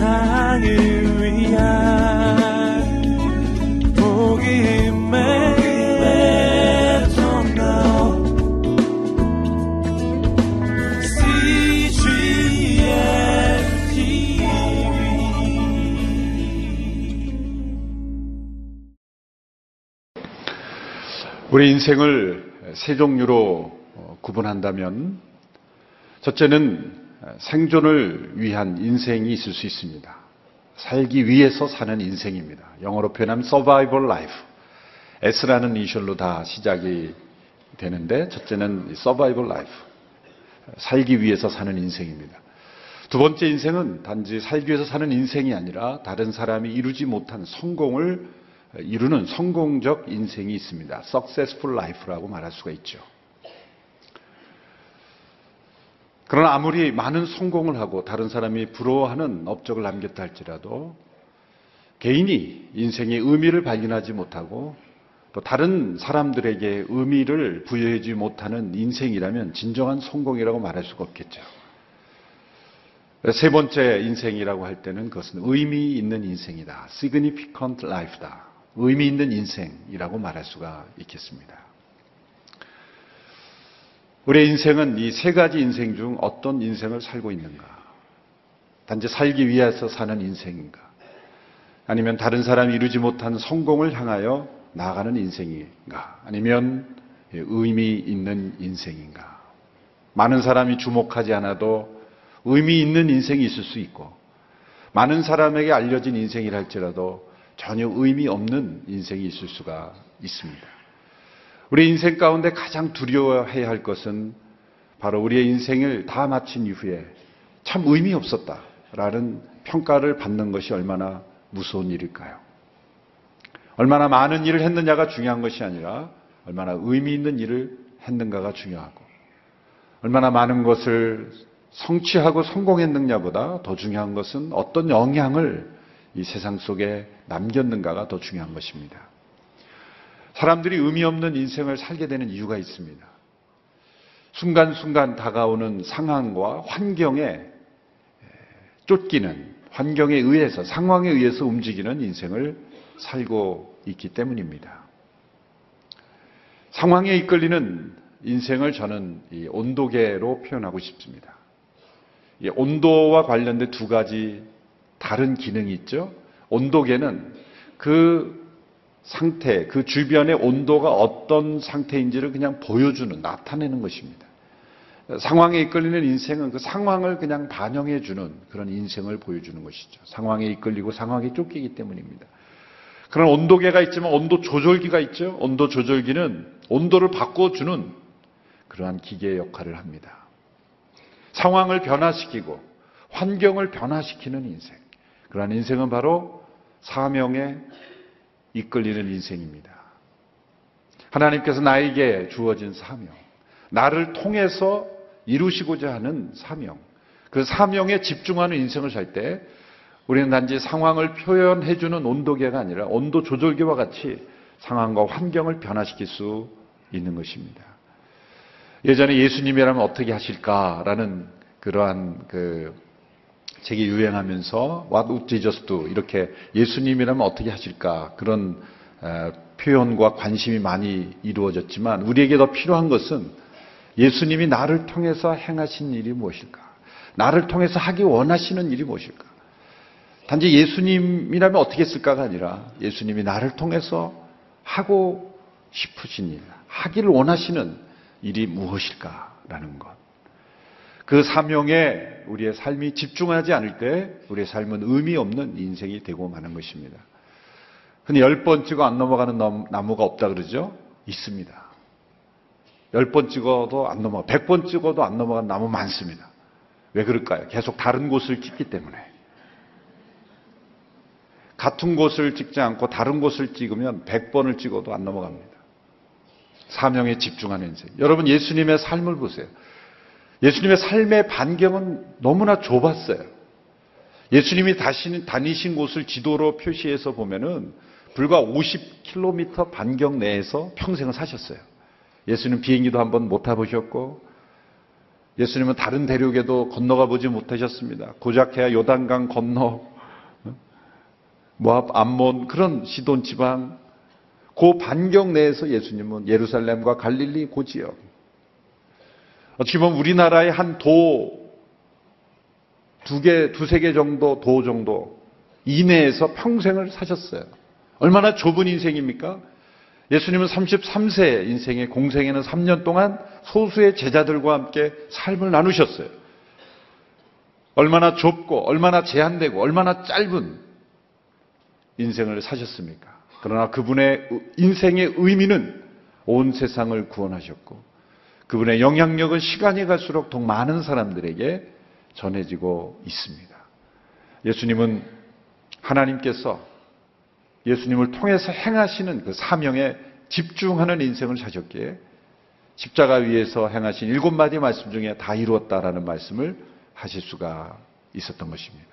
세상을 위한 복음의 우리 인생을 세 종류로 어, 구분한다면 첫째는 생존을 위한 인생이 있을 수 있습니다. 살기 위해서 사는 인생입니다. 영어로 표현하면 survival life. S라는 이셜로 다 시작이 되는데 첫째는 survival life. 살기 위해서 사는 인생입니다. 두 번째 인생은 단지 살기 위해서 사는 인생이 아니라 다른 사람이 이루지 못한 성공을 이루는 성공적 인생이 있습니다. successful life라고 말할 수가 있죠. 그러나 아무리 많은 성공을 하고 다른 사람이 부러워하는 업적을 남겼다 할지라도 개인이 인생의 의미를 발견하지 못하고 또 다른 사람들에게 의미를 부여하지 못하는 인생이라면 진정한 성공이라고 말할 수가 없겠죠. 세 번째 인생이라고 할 때는 그것은 의미 있는 인생이다. significant life다. 의미 있는 인생이라고 말할 수가 있겠습니다. 우리의 인생은 이 세 가지 인생 중 어떤 인생을 살고 있는가? 단지 살기 위해서 사는 인생인가? 아니면 다른 사람이 이루지 못한 성공을 향하여 나아가는 인생인가? 아니면 의미 있는 인생인가? 많은 사람이 주목하지 않아도 의미 있는 인생이 있을 수 있고, 많은 사람에게 알려진 인생이라 할지라도 전혀 의미 없는 인생이 있을 수가 있습니다. 우리 인생 가운데 가장 두려워해야 할 것은 바로 우리의 인생을 다 마친 이후에 참 의미 없었다라는 평가를 받는 것이 얼마나 무서운 일일까요? 얼마나 많은 일을 했느냐가 중요한 것이 아니라 얼마나 의미 있는 일을 했는가가 중요하고 얼마나 많은 것을 성취하고 성공했느냐보다 더 중요한 것은 어떤 영향을 이 세상 속에 남겼는가가 더 중요한 것입니다. 사람들이 의미 없는 인생을 살게 되는 이유가 있습니다. 순간순간 다가오는 상황과 환경에 쫓기는 환경에 의해서 상황에 의해서 움직이는 인생을 살고 있기 때문입니다. 상황에 이끌리는 인생을 저는 온도계로 표현하고 싶습니다. 온도와 관련된 두 가지 다른 기능이 있죠. 온도계는 그 상태, 그 주변의 온도가 어떤 상태인지를 그냥 보여주는, 나타내는 것입니다. 상황에 이끌리는 인생은 그 상황을 그냥 반영해주는 그런 인생을 보여주는 것이죠. 상황에 이끌리고 상황에 쫓기기 때문입니다. 그런 온도계가 있지만 온도 조절기가 있죠. 온도 조절기는 온도를 바꿔주는 그러한 기계의 역할을 합니다. 상황을 변화시키고 환경을 변화시키는 인생. 그러한 인생은 바로 사명에 이끌리는 인생입니다. 하나님께서 나에게 주어진 사명, 나를 통해서 이루시고자 하는 사명, 그 사명에 집중하는 인생을 살 때 우리는 단지 상황을 표현해주는 온도계가 아니라 온도 조절기와 같이 상황과 환경을 변화시킬 수 있는 것입니다. 예전에 예수님이라면 어떻게 하실까라는 그러한 그 책이 유행하면서 What would Jesus do? 이렇게 예수님이라면 어떻게 하실까 그런 표현과 관심이 많이 이루어졌지만 우리에게 더 필요한 것은 예수님이 나를 통해서 행하신 일이 무엇일까? 나를 통해서 하기 원하시는 일이 무엇일까? 단지 예수님이라면 어떻게 했을까가 아니라 예수님이 나를 통해서 하고 싶으신 일, 하기를 원하시는 일이 무엇일까라는 것. 그 사명에 우리의 삶이 집중하지 않을 때 우리의 삶은 의미 없는 인생이 되고 마는 것입니다. 근데 열번 찍어 안 넘어가는 나무가 없다 그러죠? 있습니다. 열 번 찍어도 안 넘어가, 백번 찍어도 안 넘어간 나무 많습니다. 왜 그럴까요? 계속 다른 곳을 찍기 때문에. 같은 곳을 찍지 않고 다른 곳을 찍으면 백 번을 찍어도 안 넘어갑니다. 사명에 집중하는 인생. 여러분 예수님의 삶을 보세요. 예수님의 삶의 반경은 너무나 좁았어요. 예수님이 다니신 곳을 지도로 표시해서 보면은 불과 50km 반경 내에서 평생을 사셨어요. 예수님 비행기도 한번 못 타보셨고, 예수님은 다른 대륙에도 건너가 보지 못하셨습니다. 고작해야 요단강 건너 모압 암몬 그런 시돈 지방 그 반경 내에서 예수님은 예루살렘과 갈릴리 고 지역 어떻게 보면 우리나라의 한 도 두 개, 두세 개 정도 도 정도 이내에서 평생을 사셨어요. 얼마나 좁은 인생입니까? 예수님은 33세 인생의 공생에는 3년 동안 소수의 제자들과 함께 삶을 나누셨어요. 얼마나 좁고, 얼마나 제한되고, 얼마나 짧은 인생을 사셨습니까? 그러나 그분의 인생의 의미는 온 세상을 구원하셨고, 그분의 영향력은 시간이 갈수록 더 많은 사람들에게 전해지고 있습니다. 예수님은 하나님께서 예수님을 통해서 행하시는 그 사명에 집중하는 인생을 사셨기에 십자가 위에서 행하신 일곱 마디 말씀 중에 다 이루었다라는 말씀을 하실 수가 있었던 것입니다.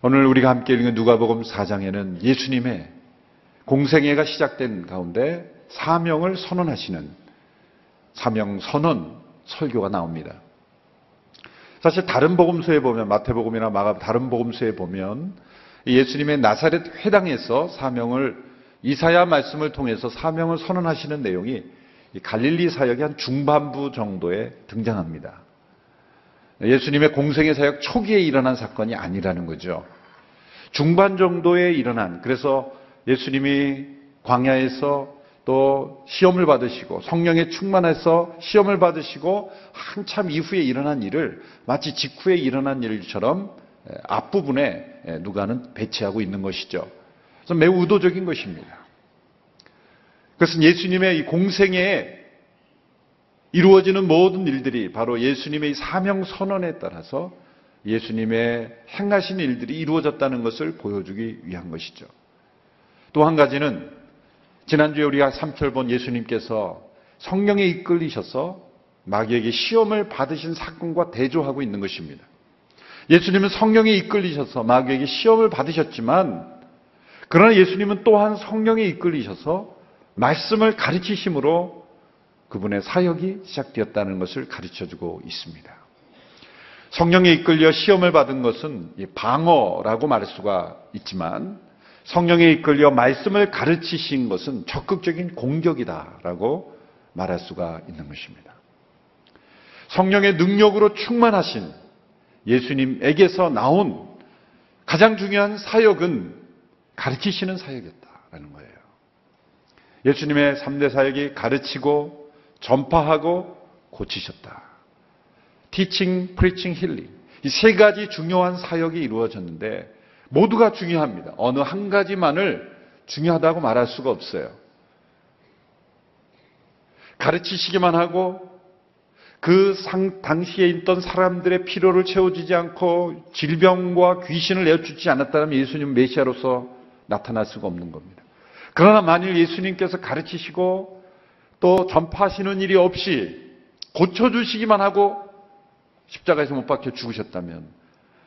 오늘 우리가 함께 읽는 누가복음 4장에는 예수님의 공생애가 시작된 가운데 사명을 선언하시는 사명 선언 설교가 나옵니다. 사실 다른 복음서에 보면 마태복음이나 마가 다른 복음서에 보면 예수님의 나사렛 회당에서 사명을 이사야 말씀을 통해서 사명을 선언하시는 내용이 갈릴리 사역의 한 중반부 정도에 등장합니다. 예수님의 공생의 사역 초기에 일어난 사건이 아니라는 거죠. 중반 정도에 일어난 그래서 예수님이 광야에서 또 시험을 받으시고 성령에 충만해서 시험을 받으시고 한참 이후에 일어난 일을 마치 직후에 일어난 일처럼 앞부분에 누가는 배치하고 있는 것이죠. 그래서 매우 의도적인 것입니다. 그것은 예수님의 이 공생에 이루어지는 모든 일들이 바로 예수님의 사명 선언에 따라서 예수님의 행하신 일들이 이루어졌다는 것을 보여주기 위한 것이죠. 또 한 가지는 지난주에 우리가 3철 본 예수님께서 성령에 이끌리셔서 마귀에게 시험을 받으신 사건과 대조하고 있는 것입니다. 예수님은 성령에 이끌리셔서 마귀에게 시험을 받으셨지만 그러나 예수님은 또한 성령에 이끌리셔서 말씀을 가르치심으로 그분의 사역이 시작되었다는 것을 가르쳐 주고 있습니다. 성령에 이끌려 시험을 받은 것은 방어라고 말할 수가 있지만 성령에 이끌려 말씀을 가르치신 것은 적극적인 공격이다라고 말할 수가 있는 것입니다. 성령의 능력으로 충만하신 예수님에게서 나온 가장 중요한 사역은 가르치시는 사역이었다라는 거예요. 예수님의 3대 사역이 가르치고 전파하고 고치셨다. 티칭, 프리칭, 힐링. 이 세 가지 중요한 사역이 이루어졌는데 모두가 중요합니다. 어느 한 가지만을 중요하다고 말할 수가 없어요. 가르치시기만 하고 그 상, 당시에 있던 사람들의 필요를 채워주지 않고 질병과 귀신을 내어주지 않았다면 예수님 메시아로서 나타날 수가 없는 겁니다. 그러나 만일 예수님께서 가르치시고 또 전파하시는 일이 없이 고쳐주시기만 하고 십자가에서 못 박혀 죽으셨다면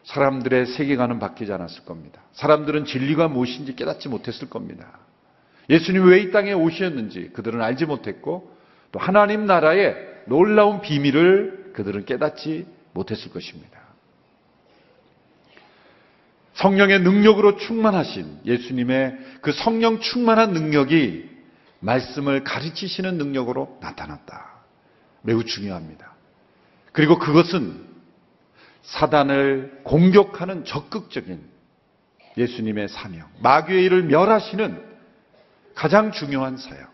사람들의 세계관은 바뀌지 않았을 겁니다. 사람들은 진리가 무엇인지 깨닫지 못했을 겁니다. 예수님이 왜이 땅에 오셨는지 그들은 알지 못했고 또 하나님 나라의 놀라운 비밀을 그들은 깨닫지 못했을 것입니다. 성령의 능력으로 충만하신 예수님의 그 성령 충만한 능력이 말씀을 가르치시는 능력으로 나타났다. 매우 중요합니다. 그리고 그것은 사단을 공격하는 적극적인 예수님의 사명, 마귀의 일을 멸하시는 가장 중요한 사역.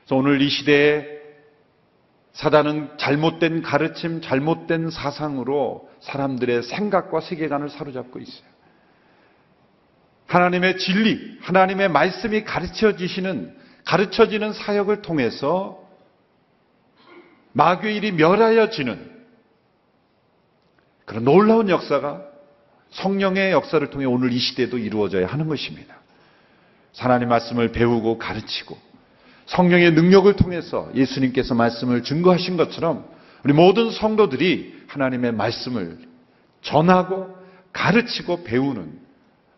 그래서 오늘 이 시대에 사단은 잘못된 가르침, 잘못된 사상으로 사람들의 생각과 세계관을 사로잡고 있어요. 하나님의 진리, 하나님의 말씀이 가르쳐지시는, 가르쳐지는 사역을 통해서 마귀의 일이 멸하여지는 그런 놀라운 역사가 성령의 역사를 통해 오늘 이 시대에도 이루어져야 하는 것입니다. 하나님 말씀을 배우고 가르치고 성령의 능력을 통해서 예수님께서 말씀을 증거하신 것처럼 우리 모든 성도들이 하나님의 말씀을 전하고 가르치고 배우는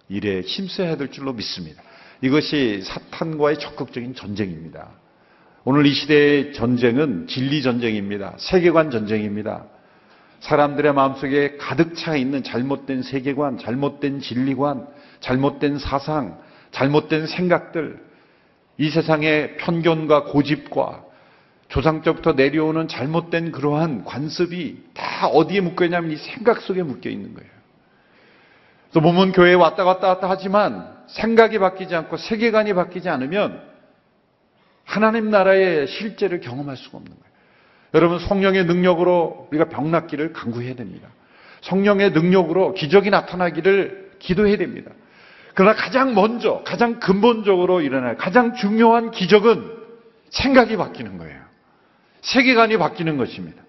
일에 힘써야 될 줄로 믿습니다. 이것이 사탄과의 적극적인 전쟁입니다. 오늘 이 시대의 전쟁은 진리 전쟁입니다. 세계관 전쟁입니다. 사람들의 마음속에 가득 차 있는 잘못된 세계관, 잘못된 진리관, 잘못된 사상, 잘못된 생각들, 이 세상의 편견과 고집과 조상적부터 내려오는 잘못된 그러한 관습이 다 어디에 묶여 있냐면 이 생각 속에 묶여 있는 거예요. 또 몸은 교회에 왔다 갔다 왔다 하지만 생각이 바뀌지 않고 세계관이 바뀌지 않으면 하나님 나라의 실제를 경험할 수가 없는 거예요. 여러분 성령의 능력으로 우리가 병 낫기를 강구해야 됩니다. 성령의 능력으로 기적이 나타나기를 기도해야 됩니다. 그러나 가장 먼저, 가장 근본적으로 일어날 가장 중요한 기적은 생각이 바뀌는 거예요. 세계관이 바뀌는 것입니다.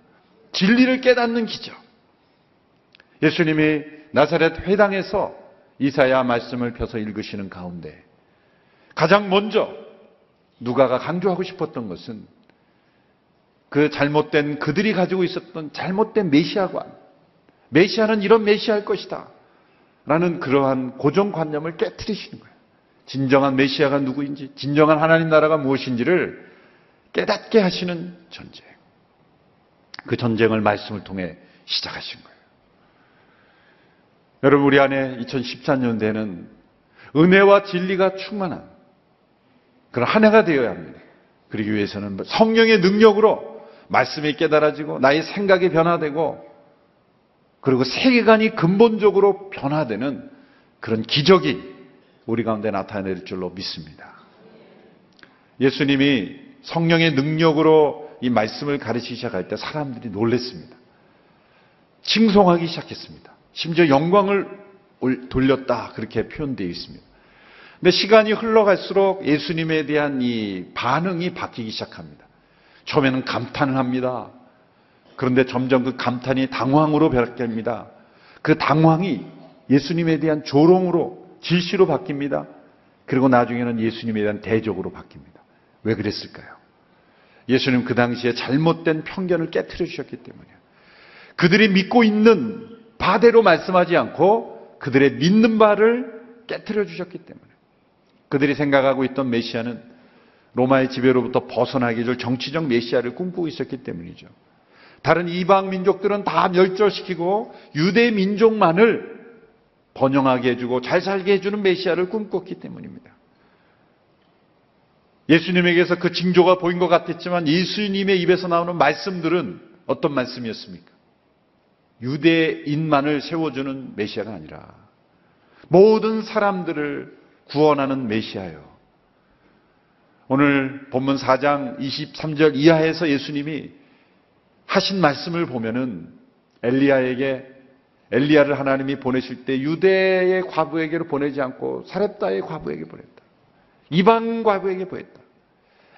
진리를 깨닫는 기적. 예수님이 나사렛 회당에서 이사야 말씀을 펴서 읽으시는 가운데 가장 먼저 누가가 강조하고 싶었던 것은 그 잘못된 그들이 가지고 있었던 잘못된 메시아관, 메시아는 이런 메시아일 것이다. 라는 그러한 고정관념을 깨뜨리시는 거예요. 진정한 메시아가 누구인지, 진정한 하나님 나라가 무엇인지를 깨닫게 하시는 전쟁. 그 전쟁을 말씀을 통해 시작하신 거예요. 여러분, 우리 안에 2014년대는 은혜와 진리가 충만한 그런 한 해가 되어야 합니다. 그러기 위해서는 성령의 능력으로 말씀이 깨달아지고 나의 생각이 변화되고 그리고 세계관이 근본적으로 변화되는 그런 기적이 우리 가운데 나타낼 줄로 믿습니다. 예수님이 성령의 능력으로 이 말씀을 가르치기 시작할 때 사람들이 놀랬습니다. 칭송하기 시작했습니다. 심지어 영광을 돌렸다 그렇게 표현되어 있습니다. 근데 시간이 흘러갈수록 예수님에 대한 이 반응이 바뀌기 시작합니다. 처음에는 감탄을 합니다. 그런데 점점 그 감탄이 당황으로 변합니다. 그 당황이 예수님에 대한 조롱으로 질시로 바뀝니다. 그리고 나중에는 예수님에 대한 대적으로 바뀝니다. 왜 그랬을까요? 예수님 그 당시에 잘못된 편견을 깨뜨려 주셨기 때문이에요. 그들이 믿고 있는 바대로 말씀하지 않고 그들의 믿는 바를 깨뜨려 주셨기 때문에 그들이 생각하고 있던 메시아는 로마의 지배로부터 벗어나기 줄 정치적 메시아를 꿈꾸고 있었기 때문이죠. 다른 이방 민족들은 다 멸절시키고 유대 민족만을 번영하게 해주고 잘 살게 해주는 메시아를 꿈꿨기 때문입니다. 예수님에게서 그 징조가 보인 것 같았지만 예수님의 입에서 나오는 말씀들은 어떤 말씀이었습니까? 유대인만을 세워주는 메시아가 아니라 모든 사람들을 구원하는 메시아요. 오늘 본문 4장 23절 이하에서 예수님이 하신 말씀을 보면은 엘리야에게 엘리야를 하나님이 보내실 때 유대의 과부에게로 보내지 않고 사렙다의 과부에게 보냈다. 이방 과부에게 보냈다.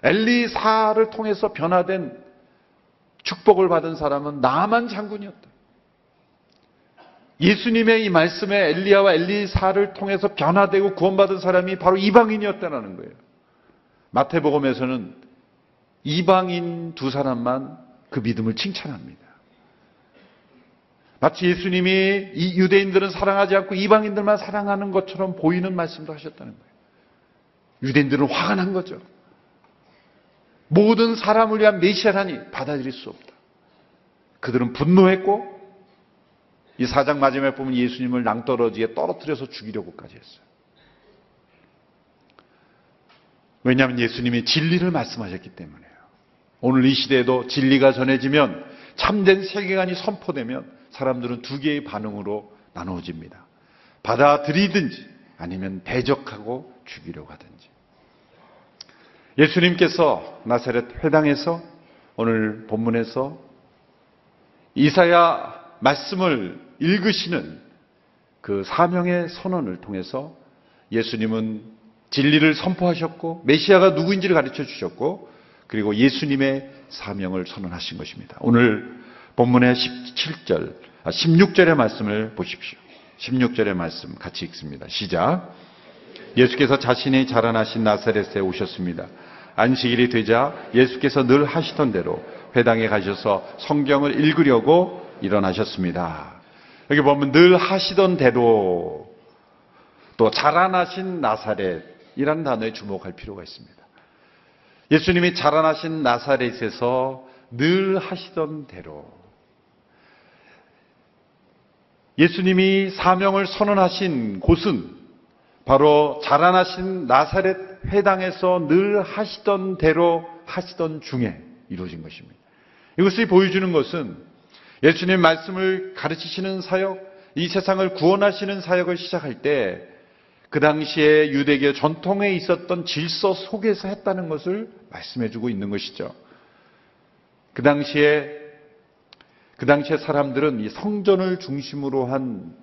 엘리사를 통해서 변화된 축복을 받은 사람은 나만 장군이었다. 예수님의 이 말씀에 엘리야와 엘리사를 통해서 변화되고 구원받은 사람이 바로 이방인이었다는 거예요. 마태복음에서는 이방인 두 사람만 그 믿음을 칭찬합니다. 마치 예수님이 이 유대인들은 사랑하지 않고 이방인들만 사랑하는 것처럼 보이는 말씀도 하셨다는 거예요. 유대인들은 화가 난 거죠. 모든 사람을 위한 메시아라니 받아들일 수 없다. 그들은 분노했고 이 사장 마지막에 보면 예수님을 낭떠러지에 떨어뜨려서 죽이려고까지 했어요. 왜냐하면 예수님이 진리를 말씀하셨기 때문에. 오늘 이 시대에도 진리가 전해지면 참된 세계관이 선포되면 사람들은 두 개의 반응으로 나누어집니다. 받아들이든지 아니면 대적하고 죽이려고 하든지. 예수님께서 나사렛 회당에서 오늘 본문에서 이사야 말씀을 읽으시는 그 사명의 선언을 통해서 예수님은 진리를 선포하셨고 메시아가 누구인지를 가르쳐 주셨고 그리고 예수님의 사명을 선언하신 것입니다. 오늘 본문의 17절, 16절의 아, 말씀을 보십시오. 16절의 말씀 같이 읽습니다. 시작. 예수께서 자신이 자라나신 나사렛에 오셨습니다. 안식일이 되자 예수께서 늘 하시던 대로 회당에 가셔서 성경을 읽으려고 일어나셨습니다. 여기 보면 늘 하시던 대로 또 자라나신 나사렛 이라는 단어에 주목할 필요가 있습니다. 예수님이 자라나신 나사렛에서 늘 하시던 대로 예수님이 사명을 선언하신 곳은 바로 자라나신 나사렛 회당에서 늘 하시던 대로 하시던 중에 이루어진 것입니다. 이것을 보여주는 것은 예수님 말씀을 가르치시는 사역, 이 세상을 구원하시는 사역을 시작할 때 그 당시에 유대교 전통에 있었던 질서 속에서 했다는 것을 말씀해 주고 있는 것이죠. 그 당시에 그 당시에 사람들은 이 성전을 중심으로 한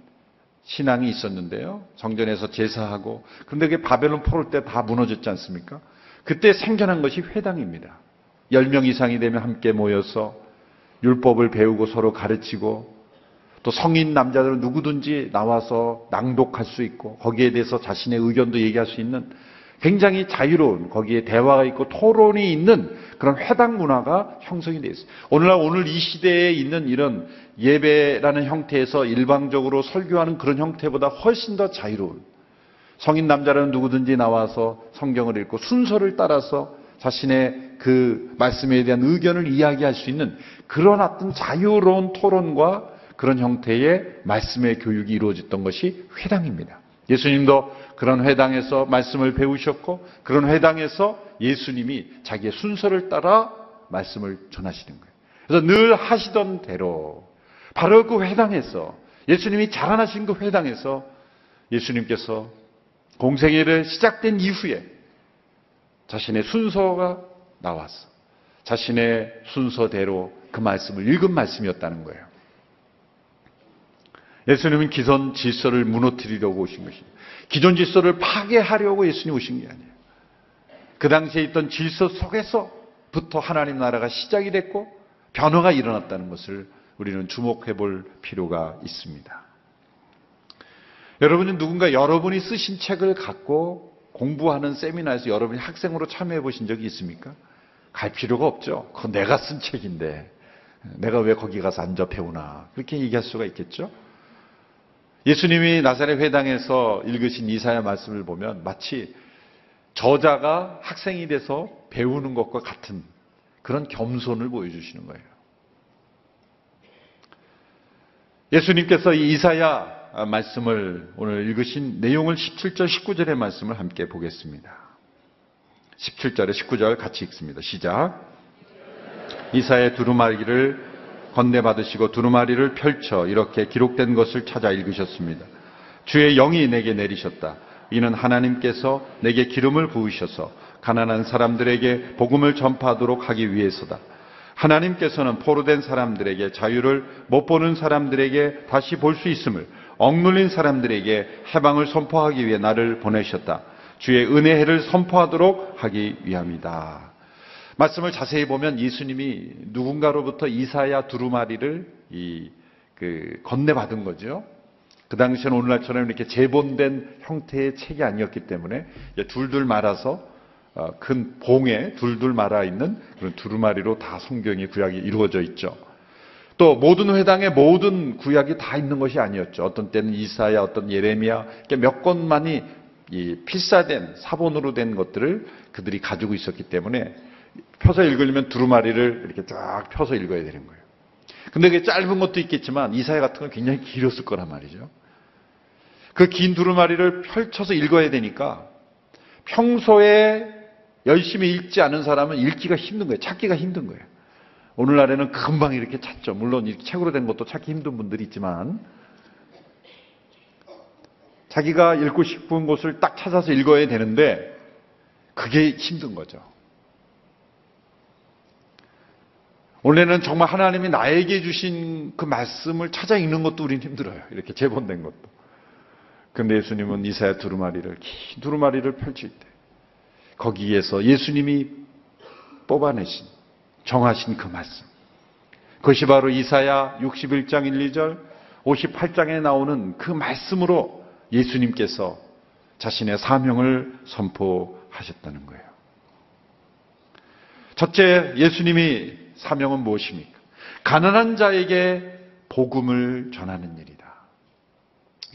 신앙이 있었는데요. 성전에서 제사하고 그런데 그게 바벨론 포로 때 다 무너졌지 않습니까? 그때 생겨난 것이 회당입니다. 10명 이상이 되면 함께 모여서 율법을 배우고 서로 가르치고 또 성인 남자들은 누구든지 나와서 낭독할 수 있고 거기에 대해서 자신의 의견도 얘기할 수 있는 굉장히 자유로운 거기에 대화가 있고 토론이 있는 그런 회당 문화가 형성이 되어 있어요. 오늘날 오늘 이 시대에 있는 이런 예배라는 형태에서 일방적으로 설교하는 그런 형태보다 훨씬 더 자유로운 성인 남자는 누구든지 나와서 성경을 읽고 순서를 따라서 자신의 그 말씀에 대한 의견을 이야기할 수 있는 그런 어떤 자유로운 토론과 그런 형태의 말씀의 교육이 이루어졌던 것이 회당입니다. 예수님도 그런 회당에서 말씀을 배우셨고 그런 회당에서 예수님이 자기의 순서를 따라 말씀을 전하시는 거예요. 그래서 늘 하시던 대로 바로 그 회당에서 예수님이 자라나신 그 회당에서 예수님께서 공생애를 시작된 이후에 자신의 순서가 나왔어. 자신의 순서대로 그 말씀을 읽은 말씀이었다는 거예요. 예수님은 기존 질서를 무너뜨리려고 오신 것입니다. 기존 질서를 파괴하려고 예수님 오신 게 아니에요. 그 당시에 있던 질서 속에서부터 하나님 나라가 시작이 됐고 변화가 일어났다는 것을 우리는 주목해 볼 필요가 있습니다. 여러분은 누군가 여러분이 쓰신 책을 갖고 공부하는 세미나에서 여러분이 학생으로 참여해 보신 적이 있습니까? 갈 필요가 없죠. 그건 내가 쓴 책인데 내가 왜 거기 가서 앉아 배우나 그렇게 얘기할 수가 있겠죠. 예수님이 나사렛 회당에서 읽으신 이사야 말씀을 보면 마치 저자가 학생이 돼서 배우는 것과 같은 그런 겸손을 보여주시는 거예요. 예수님께서 이 이사야 말씀을 오늘 읽으신 내용을 17절, 19절의 말씀을 함께 보겠습니다. 17절에 19절 같이 읽습니다. 시작. 이사의 두루마기를 건네받으시고 두루마리를 펼쳐 이렇게 기록된 것을 찾아 읽으셨습니다. 주의 영이 내게 내리셨다. 이는 하나님께서 내게 기름을 부으셔서 가난한 사람들에게 복음을 전파하도록 하기 위해서다. 하나님께서는 포로된 사람들에게 자유를 못 보는 사람들에게 다시 볼 수 있음을 억눌린 사람들에게 해방을 선포하기 위해 나를 보내셨다. 주의 은혜를 선포하도록 하기 위함이다. 말씀을 자세히 보면 예수님이 누군가로부터 이사야 두루마리를 이, 그, 건네받은 거죠. 그 당시에는 오늘날처럼 이렇게 재본된 형태의 책이 아니었기 때문에 둘둘 말아서 어, 큰 봉에 둘둘 말아 있는 그런 두루마리로 다 성경이 구약이 이루어져 있죠. 또 모든 회당에 모든 구약이 다 있는 것이 아니었죠. 어떤 때는 이사야, 어떤 예레미야 몇 권만이 필사된 사본으로 된 것들을 그들이 가지고 있었기 때문에 펴서 읽으려면 두루마리를 이렇게 쫙 펴서 읽어야 되는 거예요. 근데 그게 짧은 것도 있겠지만 이사야 같은 건 굉장히 길었을 거란 말이죠. 그 긴 두루마리를 펼쳐서 읽어야 되니까 평소에 열심히 읽지 않은 사람은 읽기가 힘든 거예요. 찾기가 힘든 거예요. 오늘날에는 금방 이렇게 찾죠. 물론 이렇게 책으로 된 것도 찾기 힘든 분들이 있지만 자기가 읽고 싶은 곳을 딱 찾아서 읽어야 되는데 그게 힘든 거죠. 원래는 정말 하나님이 나에게 주신 그 말씀을 찾아 읽는 것도 우린 힘들어요. 이렇게 재본된 것도. 근데 예수님은 이사야 두루마리를, 긴 두루마리를 펼칠 때, 거기에서 예수님이 뽑아내신, 정하신 그 말씀. 그것이 바로 이사야 61장 1, 2절, 58장에 나오는 그 말씀으로 예수님께서 자신의 사명을 선포하셨다는 거예요. 첫째, 예수님이 사명은 무엇입니까? 가난한 자에게 복음을 전하는 일이다.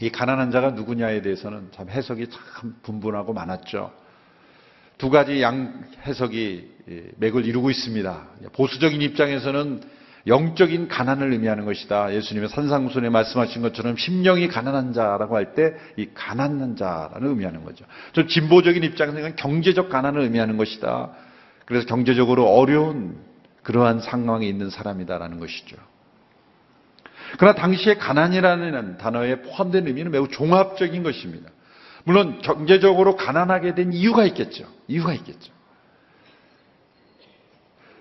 이 가난한 자가 누구냐에 대해서는 참 해석이 참 분분하고 많았죠. 두 가지 양 해석이 맥을 이루고 있습니다. 보수적인 입장에서는 영적인 가난을 의미하는 것이다. 예수님의 산상순에 말씀하신 것처럼 심령이 가난한 자라고 할 때 이 가난한 자라는 의미하는 거죠. 좀 진보적인 입장에서는 경제적 가난을 의미하는 것이다. 그래서 경제적으로 어려운 그러한 상황에 있는 사람이다라는 것이죠. 그러나 당시에 가난이라는 단어에 포함된 의미는 매우 종합적인 것입니다. 물론 경제적으로 가난하게 된 이유가 있겠죠. 이유가 있겠죠.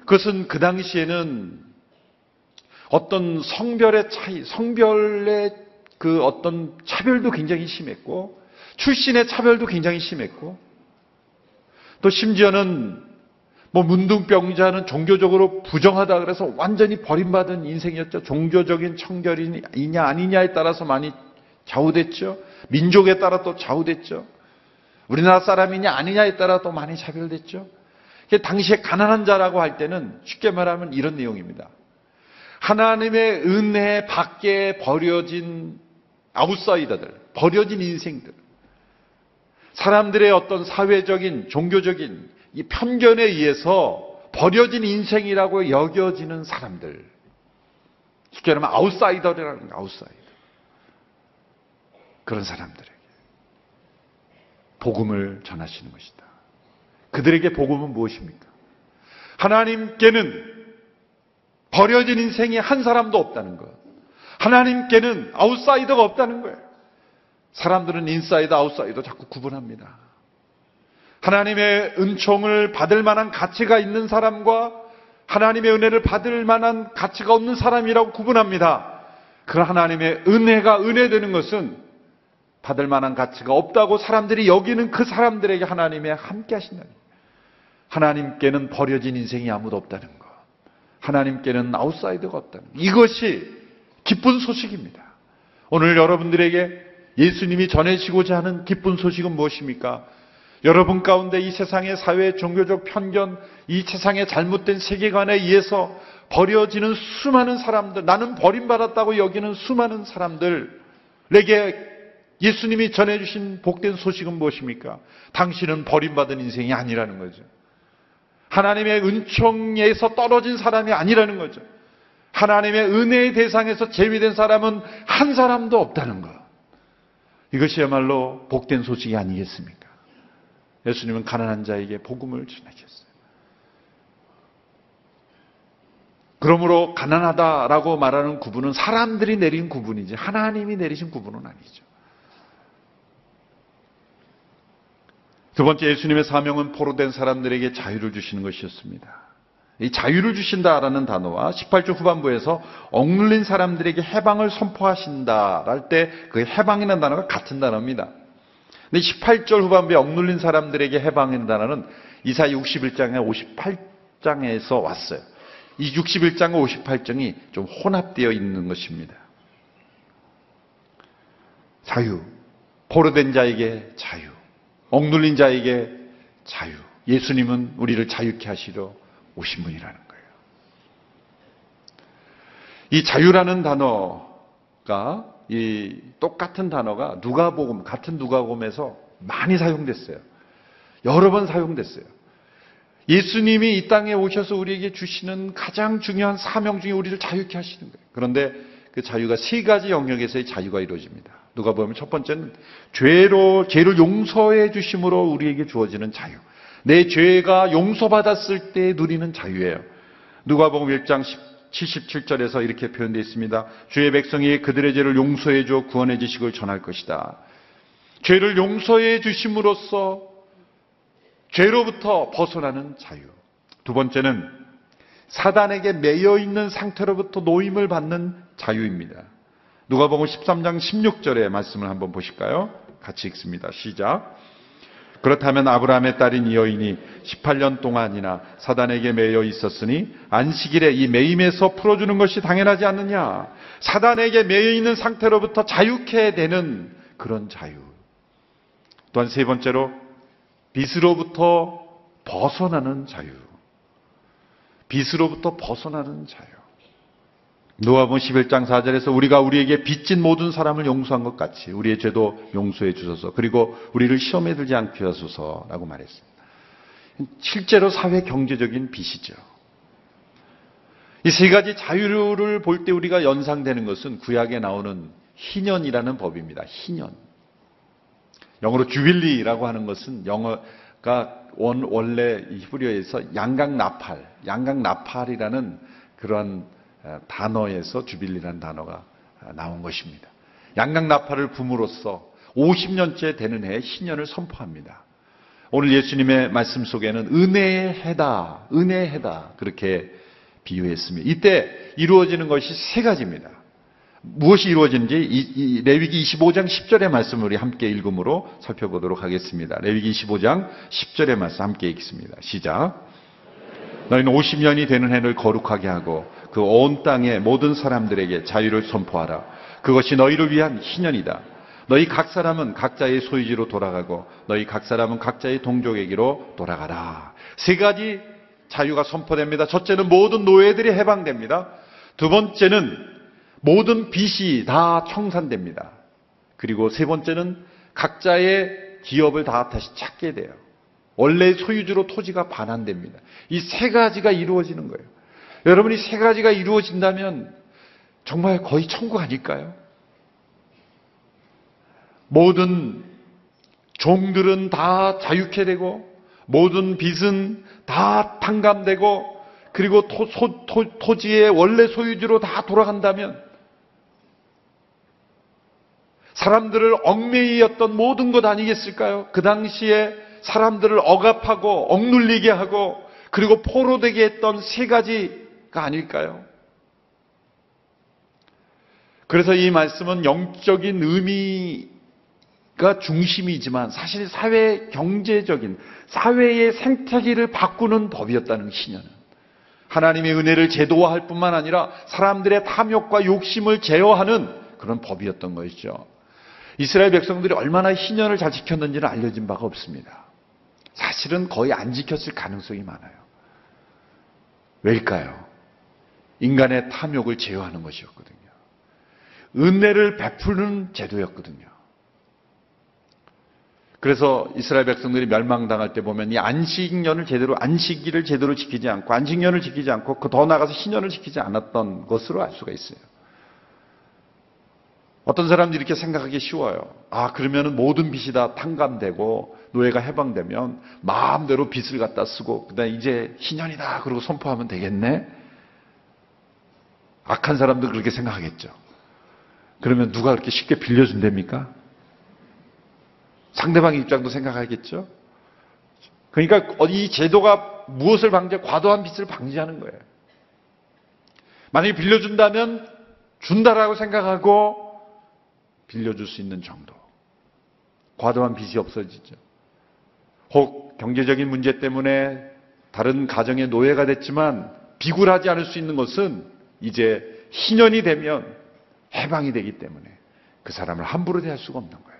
그것은 그 당시에는 어떤 성별의 차이, 성별의 그 어떤 차별도 굉장히 심했고, 출신의 차별도 굉장히 심했고, 또 심지어는 뭐 문둥병자는 종교적으로 부정하다 그래서 완전히 버림받은 인생이었죠. 종교적인 청결이냐 아니냐에 따라서 많이 좌우됐죠. 민족에 따라 또 좌우됐죠. 우리나라 사람이냐 아니냐에 따라 또 많이 차별됐죠. 당시에 가난한 자라고 할 때는 쉽게 말하면 이런 내용입니다. 하나님의 은혜 밖에 버려진 아웃사이더들, 버려진 인생들, 사람들의 어떤 사회적인, 종교적인 이 편견에 의해서 버려진 인생이라고 여겨지는 사람들. 쉽게 말하면 아웃사이더라는 거예요, 아웃사이더. 그런 사람들에게 복음을 전하시는 것이다. 그들에게 복음은 무엇입니까? 하나님께는 버려진 인생이 한 사람도 없다는 것. 하나님께는 아웃사이더가 없다는 거예요. 사람들은 인사이더, 아웃사이더 자꾸 구분합니다. 하나님의 은총을 받을 만한 가치가 있는 사람과 하나님의 은혜를 받을 만한 가치가 없는 사람이라고 구분합니다. 그 하나님의 은혜가 은혜되는 것은 받을 만한 가치가 없다고 사람들이 여기는 그 사람들에게 하나님의 함께 하신다는 하나님께는 버려진 인생이 아무도 없다는 것. 하나님께는 아웃사이더가 없다는 것. 이것이 기쁜 소식입니다. 오늘 여러분들에게 예수님이 전해지고자 하는 기쁜 소식은 무엇입니까? 여러분 가운데 이 세상의 사회 종교적 편견, 이 세상의 잘못된 세계관에 의해서 버려지는 수많은 사람들, 나는 버림받았다고 여기는 수많은 사람들에게 예수님이 전해주신 복된 소식은 무엇입니까? 당신은 버림받은 인생이 아니라는 거죠. 하나님의 은총에서 떨어진 사람이 아니라는 거죠. 하나님의 은혜의 대상에서 제외된 사람은 한 사람도 없다는 것. 이것이야말로 복된 소식이 아니겠습니까? 예수님은 가난한 자에게 복음을 전하셨어요. 그러므로 가난하다라고 말하는 구분은 사람들이 내린 구분이지 하나님이 내리신 구분은 아니죠. 두 번째 예수님의 사명은 포로된 사람들에게 자유를 주시는 것이었습니다. 이 자유를 주신다라는 단어와 18절 후반부에서 억눌린 사람들에게 해방을 선포하신다 할 때 그 해방이라는 단어가 같은 단어입니다. 근데 18절 후반부에 억눌린 사람들에게 단어는 이사 61장에 58장에서 왔어요. 이 61장과 58장이 좀 혼합되어 있는 것입니다. 자유, 포로된 자에게 자유. 억눌린 자에게 자유. 예수님은 우리를 자유케 하시러 오신 분이라는 거예요. 이 자유라는 단어가 이 똑같은 단어가 누가복음 같은 누가복음에서 많이 사용됐어요. 여러 번 사용됐어요. 예수님이 이 땅에 오셔서 우리에게 주시는 가장 중요한 사명 중에 우리를 자유케 하시는 거예요. 그런데 그 자유가 세 가지 영역에서의 자유가 이루어집니다. 누가 보면 첫 번째는 죄로 죄를 용서해 주심으로 우리에게 주어지는 자유. 내 죄가 용서받았을 때 누리는 자유예요. 누가 보면 1장 77절에서 이렇게 표현되어 있습니다. 주의 백성이 그들의 죄를 용서해 줘 구원의 지식을 전할 것이다. 죄를 용서해 주심으로써 죄로부터 벗어나는 자유. 두 번째는 사단에게 매여 있는 상태로부터 노임을 받는 자유입니다. 누가복음 13장 16절의 말씀을 한번 보실까요? 같이 읽습니다. 시작. 그렇다면 아브라함의 딸인 이 여인이 18년 동안이나 사단에게 매여 있었으니 안식일에 이 매임에서 풀어주는 것이 당연하지 않느냐. 사단에게 매여 있는 상태로부터 자유케 되는 그런 자유. 또한 세 번째로 빛으로부터 벗어나는 자유. 빛으로부터 벗어나는 자유. 노아본 11장 4절에서 우리가 우리에게 빚진 모든 사람을 용서한 것 같이 우리의 죄도 용서해 주소서 그리고 우리를 시험에 들지 않게 하소서라고 말했습니다. 실제로 사회 경제적인 빚이죠. 이 세 가지 자유를 볼 때 우리가 연상되는 것은 구약에 나오는 희년이라는 법입니다. 희년. 영어로 주빌리라고 하는 것은 영어가 원, 원래 히브리어에서 양각 나팔, 양각 나팔이라는 어, 단어에서 주빌리라는 단어가 어, 나온 것입니다. 양각 나팔을 붐으로써 50년째 되는 해에 신년을 선포합니다. 오늘 예수님의 말씀 속에는 은혜의 해다, 은혜의 해다 그렇게 비유했습니다. 이때 이루어지는 것이 세 가지입니다. 무엇이 이루어지는지 레위기 25장 10절의 말씀을 우리 함께 읽음으로 살펴보도록 하겠습니다. 레위기 25장 10절의 말씀 함께 읽습니다. 시작. 너희는 50년이 되는 해를 거룩하게 하고 그 온 땅의 모든 사람들에게 자유를 선포하라. 그것이 너희를 위한 희년이다. 너희 각 사람은 각자의 소유지로 돌아가고 너희 각 사람은 각자의 동족에게로 돌아가라. 세 가지 자유가 선포됩니다. 첫째는 모든 노예들이 해방됩니다. 두 번째는 모든 빚이 다 청산됩니다. 그리고 세 번째는 각자의 기업을 다 다시 찾게 돼요. 원래 소유주로 토지가 반환됩니다. 이 세 가지가 이루어지는 거예요. 여러분이 세 가지가 이루어진다면 정말 거의 천국 아닐까요? 모든 종들은 다 자유케 되고 모든 빚은 다 탕감되고 그리고 토, 소, 토, 지의 원래 소유주로 다 돌아간다면 사람들을 얽매이었던 모든 것 아니겠을까요? 그 당시에 사람들을 억압하고 억눌리게 하고 그리고 포로되게 했던 세 가지 가 아닐까요? 그래서 이 말씀은 영적인 의미가 중심이지만 사실 사회 경제적인 사회의 생태계를 바꾸는 법이었다는 신년은 하나님의 은혜를 제도화할 뿐만 아니라 사람들의 탐욕과 욕심을 제어하는 그런 법이었던 것이죠. 이스라엘 백성들이 얼마나 희년을 잘 지켰는지는 알려진 바가 없습니다. 사실은 거의 안 지켰을 가능성이 많아요. 왜일까요? 인간의 탐욕을 제어하는 것이었거든요. 은혜를 베푸는 제도였거든요. 그래서 이스라엘 백성들이 멸망당할 때 보면 이 안식년을 제대로 안식일을 제대로 지키지 않고 안식년을 지키지 않고 그 더 나가서 신년을 지키지 않았던 것으로 알 수가 있어요. 어떤 사람들이 이렇게 생각하기 쉬워요. 아, 그러면은 모든 빚이 다 탕감되고 노예가 해방되면 마음대로 빚을 갖다 쓰고 그다음 이제 희년이다 그러고 선포하면 되겠네. 악한 사람들 그렇게 생각하겠죠. 그러면 누가 그렇게 쉽게 빌려준답니까? 상대방의 입장도 생각하겠죠. 그러니까 이 제도가 무엇을 방지해? 과도한 빚을 방지하는 거예요. 만약에 빌려준다면 준다라고 생각하고 빌려줄 수 있는 정도. 과도한 빚이 없어지죠. 혹 경제적인 문제 때문에 다른 가정의 노예가 됐지만 비굴하지 않을 수 있는 것은 이제 희년이 되면 해방이 되기 때문에 그 사람을 함부로 대할 수가 없는 거예요.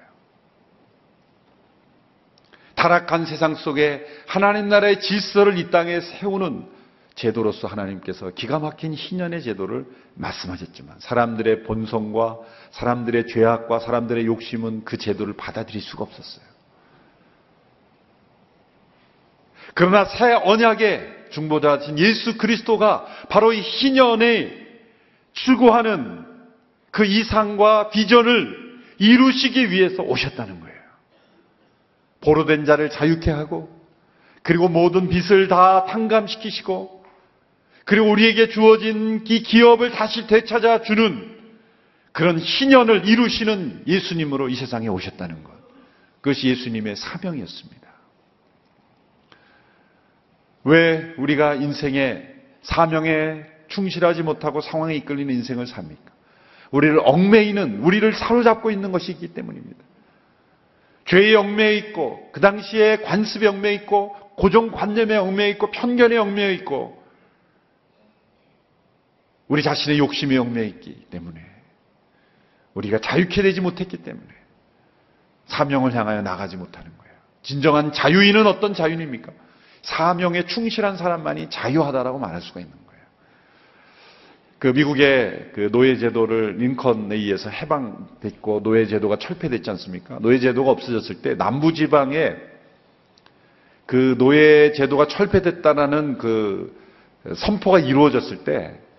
타락한 세상 속에 하나님 나라의 질서를 이 땅에 세우는 제도로서 하나님께서 기가 막힌 희년의 제도를 말씀하셨지만 사람들의 본성과 사람들의 죄악과 사람들의 욕심은 그 제도를 받아들일 수가 없었어요. 그러나 새 언약의 중보자신 예수 그리스도가 바로 이 희년에 추구하는 그 이상과 비전을 이루시기 위해서 오셨다는 거예요. 보로된 자를 자유케 하고 그리고 모든 빚을 다 탕감시키시고 그리고 우리에게 주어진 이 기업을 다시 되찾아 주는 그런 희년을 이루시는 예수님으로 이 세상에 오셨다는 것. 그것이 예수님의 사명이었습니다. 왜 우리가 인생의 사명에 충실하지 못하고 상황에 이끌리는 인생을 삽니까? 우리를 얽매이는, 우리를 사로잡고 있는 것이 있기 때문입니다. 죄에 얽매여 있고, 그 당시에 관습에 얽매여 있고, 고정관념에 얽매여 있고, 편견에 얽매여 있고, 우리 자신의 욕심에 얽매여 있기 때문에 우리가 자유케 되지 못했기 때문에 사명을 향하여 나가지 못하는 거예요. 진정한 자유인은 어떤 자유인입니까? 사명에 충실한 사람만이 자유하다라고 말할 수가 있는 거예요. 그 미국의 그 노예 제도를 링컨에 의해서 해방됐고 노예 제도가 철폐됐지 않습니까? 노예 제도가 없어졌을 때 남부 지방에 그 노예 제도가 철폐됐다라는 그 선포가 이루어졌을 때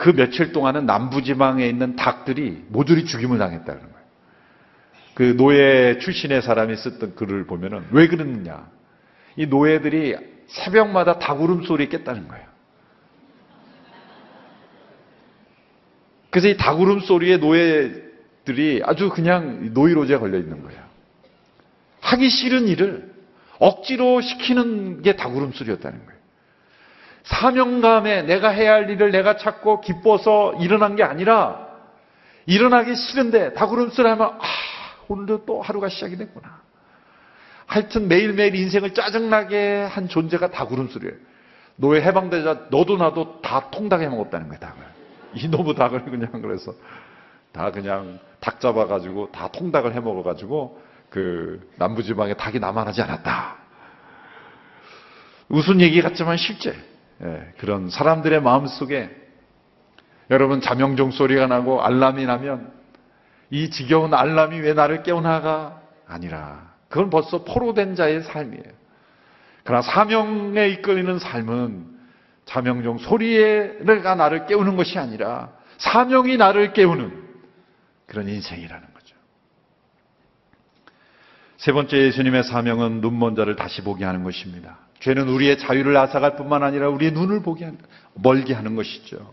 그 며칠 동안은 남부 지방에 있는 닭들이 모조리 죽임을 당했다는 거예요. 그 노예 출신의 사람이 썼던 글을 보면은 왜 그러느냐. 이 노예들이 새벽마다 닭 울음 소리 깼다는 거예요. 그래서 이 닭 울음 소리에 노예들이 아주 그냥 노이로제 걸려 있는 거예요. 하기 싫은 일을 억지로 시키는 게 닭 울음 소리였다는 거예요. 사명감에 내가 해야 할 일을 내가 찾고 기뻐서 일어난 게 아니라 일어나기 싫은데 닭 울음 소리 하면 아 오늘도 또 하루가 시작이 됐구나. 하여튼 매일매일 인생을 짜증나게 한 존재가 다 구름소리예요. 노예 해방되자 너도 나도 다 통닭 해 먹었다는 거예요, 닭을. 이놈의 닭을 그냥 그래서 다 그냥 닭 잡아가지고 다 통닭을 해 먹어가지고 그 남부지방에 닭이 남아나지 않았다. 웃은 얘기 같지만 실제 예, 그런 사람들의 마음 속에 여러분 자명종 소리가 나고 알람이 나면 이 지겨운 알람이 왜 나를 깨우나가 아니라 그건 벌써 포로된 자의 삶이에요. 그러나 사명에 이끌리는 삶은 자명종 소리가 나를 깨우는 것이 아니라 사명이 나를 깨우는 그런 인생이라는 거죠. 세 번째 예수님의 사명은 눈먼 자를 다시 보게 하는 것입니다. 죄는 우리의 자유를 앗아갈 뿐만 아니라 우리의 눈을 보게 하는, 멀게 하는 것이죠.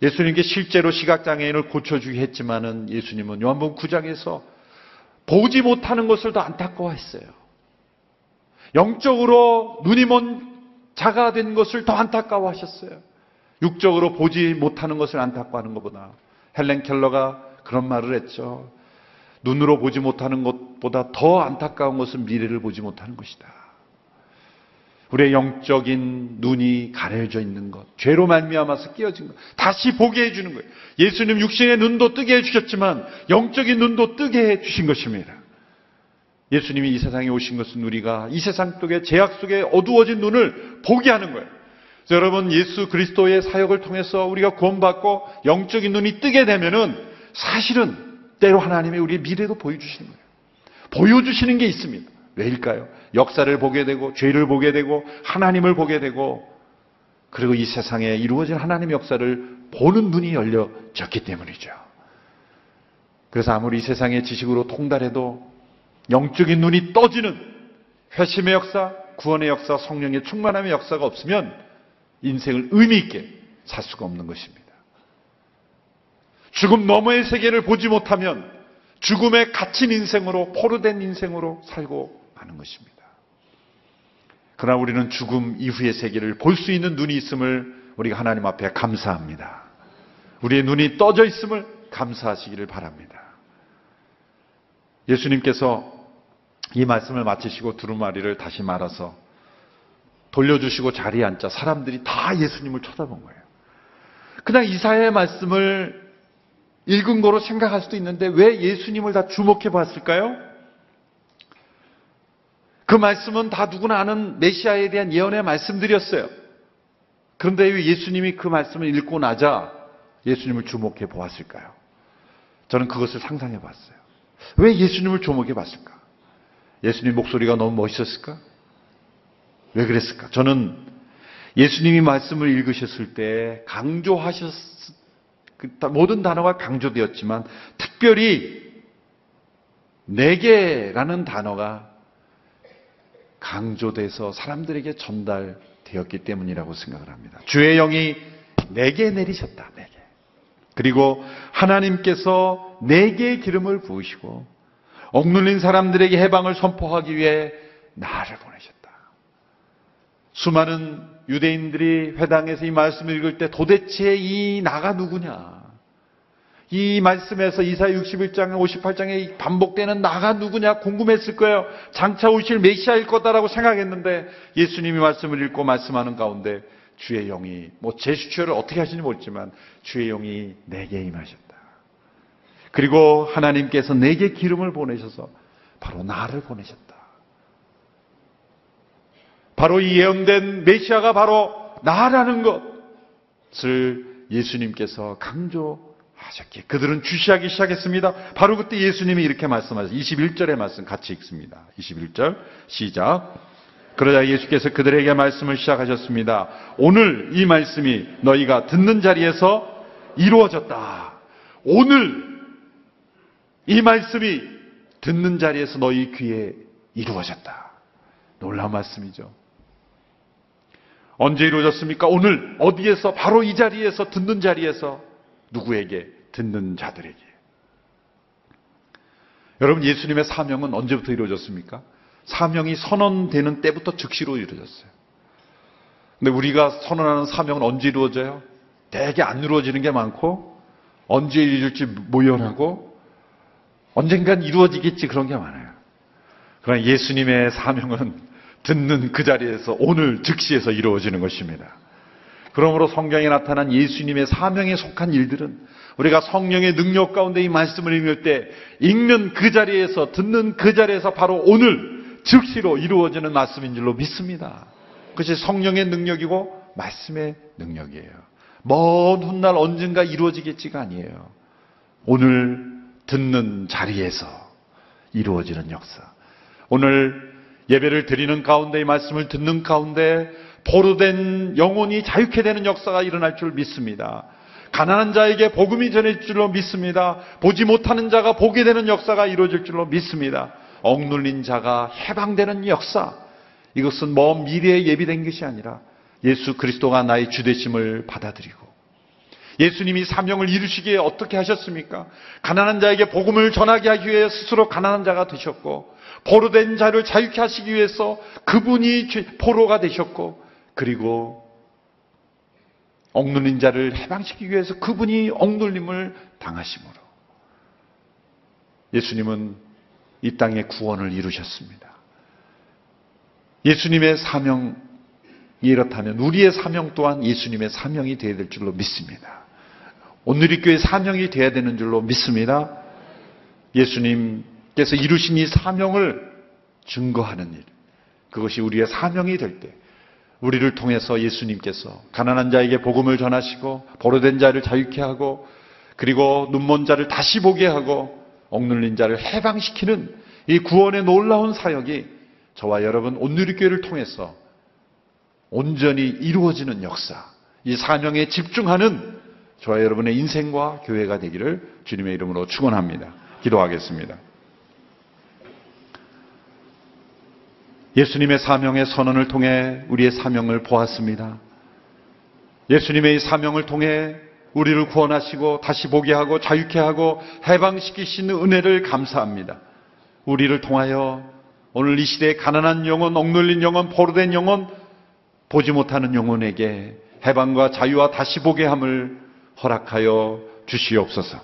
예수님께 실제로 시각장애인을 고쳐주기 했지만은 예수님은 요한복음 9장에서 보지 못하는 것을 더 안타까워했어요. 영적으로 눈이 먼 자가 된 것을 더 안타까워하셨어요. 육적으로 보지 못하는 것을 안타까워하는 것보다 헬렌 켈러가 그런 말을 했죠. 눈으로 보지 못하는 것보다 더 안타까운 것은 미래를 보지 못하는 것이다. 우리의 영적인 눈이 가려져 있는 것, 죄로 말미암아서 끼어진 것, 다시 보게 해주는 거예요. 예수님 육신의 눈도 뜨게 해주셨지만 영적인 눈도 뜨게 해주신 것입니다. 예수님이 이 세상에 오신 것은 우리가 이 세상 속에 제약 속에 어두워진 눈을 보게 하는 거예요. 여러분 예수 그리스도의 사역을 통해서 우리가 구원받고 영적인 눈이 뜨게 되면은 사실은 때로 하나님이 우리의 미래도 보여주시는 거예요. 보여주시는 게 있습니다. 왜일까요? 역사를 보게 되고 죄를 보게 되고 하나님을 보게 되고 그리고 이 세상에 이루어진 하나님의 역사를 보는 눈이 열려졌기 때문이죠. 그래서 아무리 이 세상의 지식으로 통달해도 영적인 눈이 떠지는 회심의 역사, 구원의 역사, 성령의 충만함의 역사가 없으면 인생을 의미 있게 살 수가 없는 것입니다. 죽음 너머의 세계를 보지 못하면 죽음에 갇힌 인생으로 포로된 인생으로 살고 마는 것입니다. 그러나 우리는 죽음 이후의 세계를 볼 수 있는 눈이 있음을 우리가 하나님 앞에 감사합니다. 우리의 눈이 떠져 있음을 감사하시기를 바랍니다. 예수님께서 이 말씀을 마치시고 두루마리를 다시 말아서 돌려주시고 자리에 앉자 사람들이 다 예수님을 쳐다본 거예요. 그냥 이사의 말씀을 읽은 거로 생각할 수도 있는데 왜 예수님을 다 주목해 봤을까요? 그 말씀은 다 누구나 아는 메시아에 대한 예언의 말씀들이었어요. 그런데 왜 예수님이 그 말씀을 읽고 나자 예수님을 주목해 보았을까요? 저는 그것을 상상해 봤어요. 왜 예수님을 주목해 봤을까? 예수님 목소리가 너무 멋있었을까? 왜 그랬을까? 저는 예수님이 말씀을 읽으셨을 때 강조하셨, 그 모든 단어가 강조되었지만 특별히 내게라는 단어가 강조돼서 사람들에게 전달되었기 때문이라고 생각을 합니다. 주의 영이 내게 내리셨다. 내게. 그리고 하나님께서 내게 기름을 부으시고 억눌린 사람들에게 해방을 선포하기 위해 나를 보내셨다. 수많은 유대인들이 회당에서 이 말씀을 읽을 때 도대체 이 나가 누구냐? 이 말씀에서 이사 61장, 58장에 반복되는 나가 누구냐 궁금했을 거예요. 장차 오실 메시아일 거다라고 생각했는데 예수님이 말씀을 읽고 말씀하는 가운데 주의 영이 뭐 제스처를 어떻게 하시는지 모르지만 주의 영이 내게 임하셨다. 그리고 하나님께서 내게 기름을 보내셔서 바로 나를 보내셨다. 바로 이 예언된 메시아가 바로 나라는 것을 예수님께서 강조 하셨기에 그들은 주시하기 시작했습니다. 바로 그때 예수님이 이렇게 말씀하셨어요. 21절의 말씀 같이 읽습니다. 21절 시작. 그러자 예수께서 그들에게 말씀을 시작하셨습니다. 오늘 이 말씀이 너희가 듣는 자리에서 이루어졌다. 오늘 이 말씀이 듣는 자리에서 너희 귀에 이루어졌다. 놀라운 말씀이죠. 언제 이루어졌습니까? 오늘 어디에서 바로 이 자리에서 듣는 자리에서 누구에게 듣는 자들에게. 여러분 예수님의 사명은 언제부터 이루어졌습니까? 사명이 선언되는 때부터 즉시로 이루어졌어요. 근데 우리가 선언하는 사명은 언제 이루어져요? 대개 안 이루어지는 게 많고 언제 이루어질지 모연하고 언젠간 이루어지겠지 그런 게 많아요. 그러나 예수님의 사명은 듣는 그 자리에서 오늘 즉시에서 이루어지는 것입니다. 그러므로 성경에 나타난 예수님의 사명에 속한 일들은 우리가 성령의 능력 가운데 이 말씀을 읽을 때 읽는 그 자리에서 듣는 그 자리에서 바로 오늘 즉시로 이루어지는 말씀인 줄로 믿습니다. 그것이 성령의 능력이고 말씀의 능력이에요. 먼 훗날 언젠가 이루어지겠지가 아니에요. 오늘 듣는 자리에서 이루어지는 역사. 오늘 예배를 드리는 가운데 이 말씀을 듣는 가운데 포로된 영혼이 자유케 되는 역사가 일어날 줄 믿습니다. 가난한 자에게 복음이 전해질 줄로 믿습니다. 보지 못하는 자가 보게 되는 역사가 이루어질 줄로 믿습니다. 억눌린 자가 해방되는 역사. 이것은 먼 미래에 예비된 것이 아니라 예수 그리스도가 나의 주되심을 받아들이고 예수님이 사명을 이루시기에 어떻게 하셨습니까? 가난한 자에게 복음을 전하게 하기 위해 스스로 가난한 자가 되셨고 포로된 자를 자유케 하시기 위해서 그분이 포로가 되셨고 그리고 억눌린 자를 해방시키기 위해서 그분이 억눌림을 당하심으로 예수님은 이 땅의 구원을 이루셨습니다. 예수님의 사명이 이렇다면 우리의 사명 또한 예수님의 사명이 되어야 될 줄로 믿습니다. 오늘이 교회 사명이 되어야 되는 줄로 믿습니다. 예수님께서 이루신 이 사명을 증거하는 일. 그것이 우리의 사명이 될 때, 우리를 통해서 예수님께서 가난한 자에게 복음을 전하시고, 보로된 자를 자유케 하고, 그리고 눈먼 자를 다시 보게 하고, 억눌린 자를 해방시키는 이 구원의 놀라운 사역이 저와 여러분 온누리교회를 통해서 온전히 이루어지는 역사, 이 사명에 집중하는 저와 여러분의 인생과 교회가 되기를 주님의 이름으로 축원합니다. 기도하겠습니다. 예수님의 사명의 선언을 통해 우리의 사명을 보았습니다. 예수님의 이 사명을 통해 우리를 구원하시고 다시 보게 하고 자유케 하고 해방시키시는 은혜를 감사합니다. 우리를 통하여 오늘 이 시대에 가난한 영혼, 억눌린 영혼, 포로된 영혼, 보지 못하는 영혼에게 해방과 자유와 다시 보게 함을 허락하여 주시옵소서.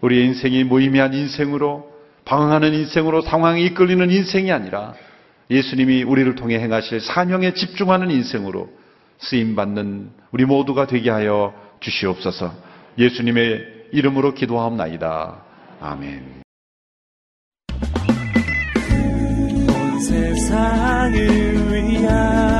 우리의 인생이 무의미한 인생으로 방황하는 인생으로 상황이 이끌리는 인생이 아니라 예수님이 우리를 통해 행하실 사명에 집중하는 인생으로 쓰임받는 우리 모두가 되게 하여 주시옵소서 예수님의 이름으로 기도하옵나이다. 아멘. 온 세상을 위한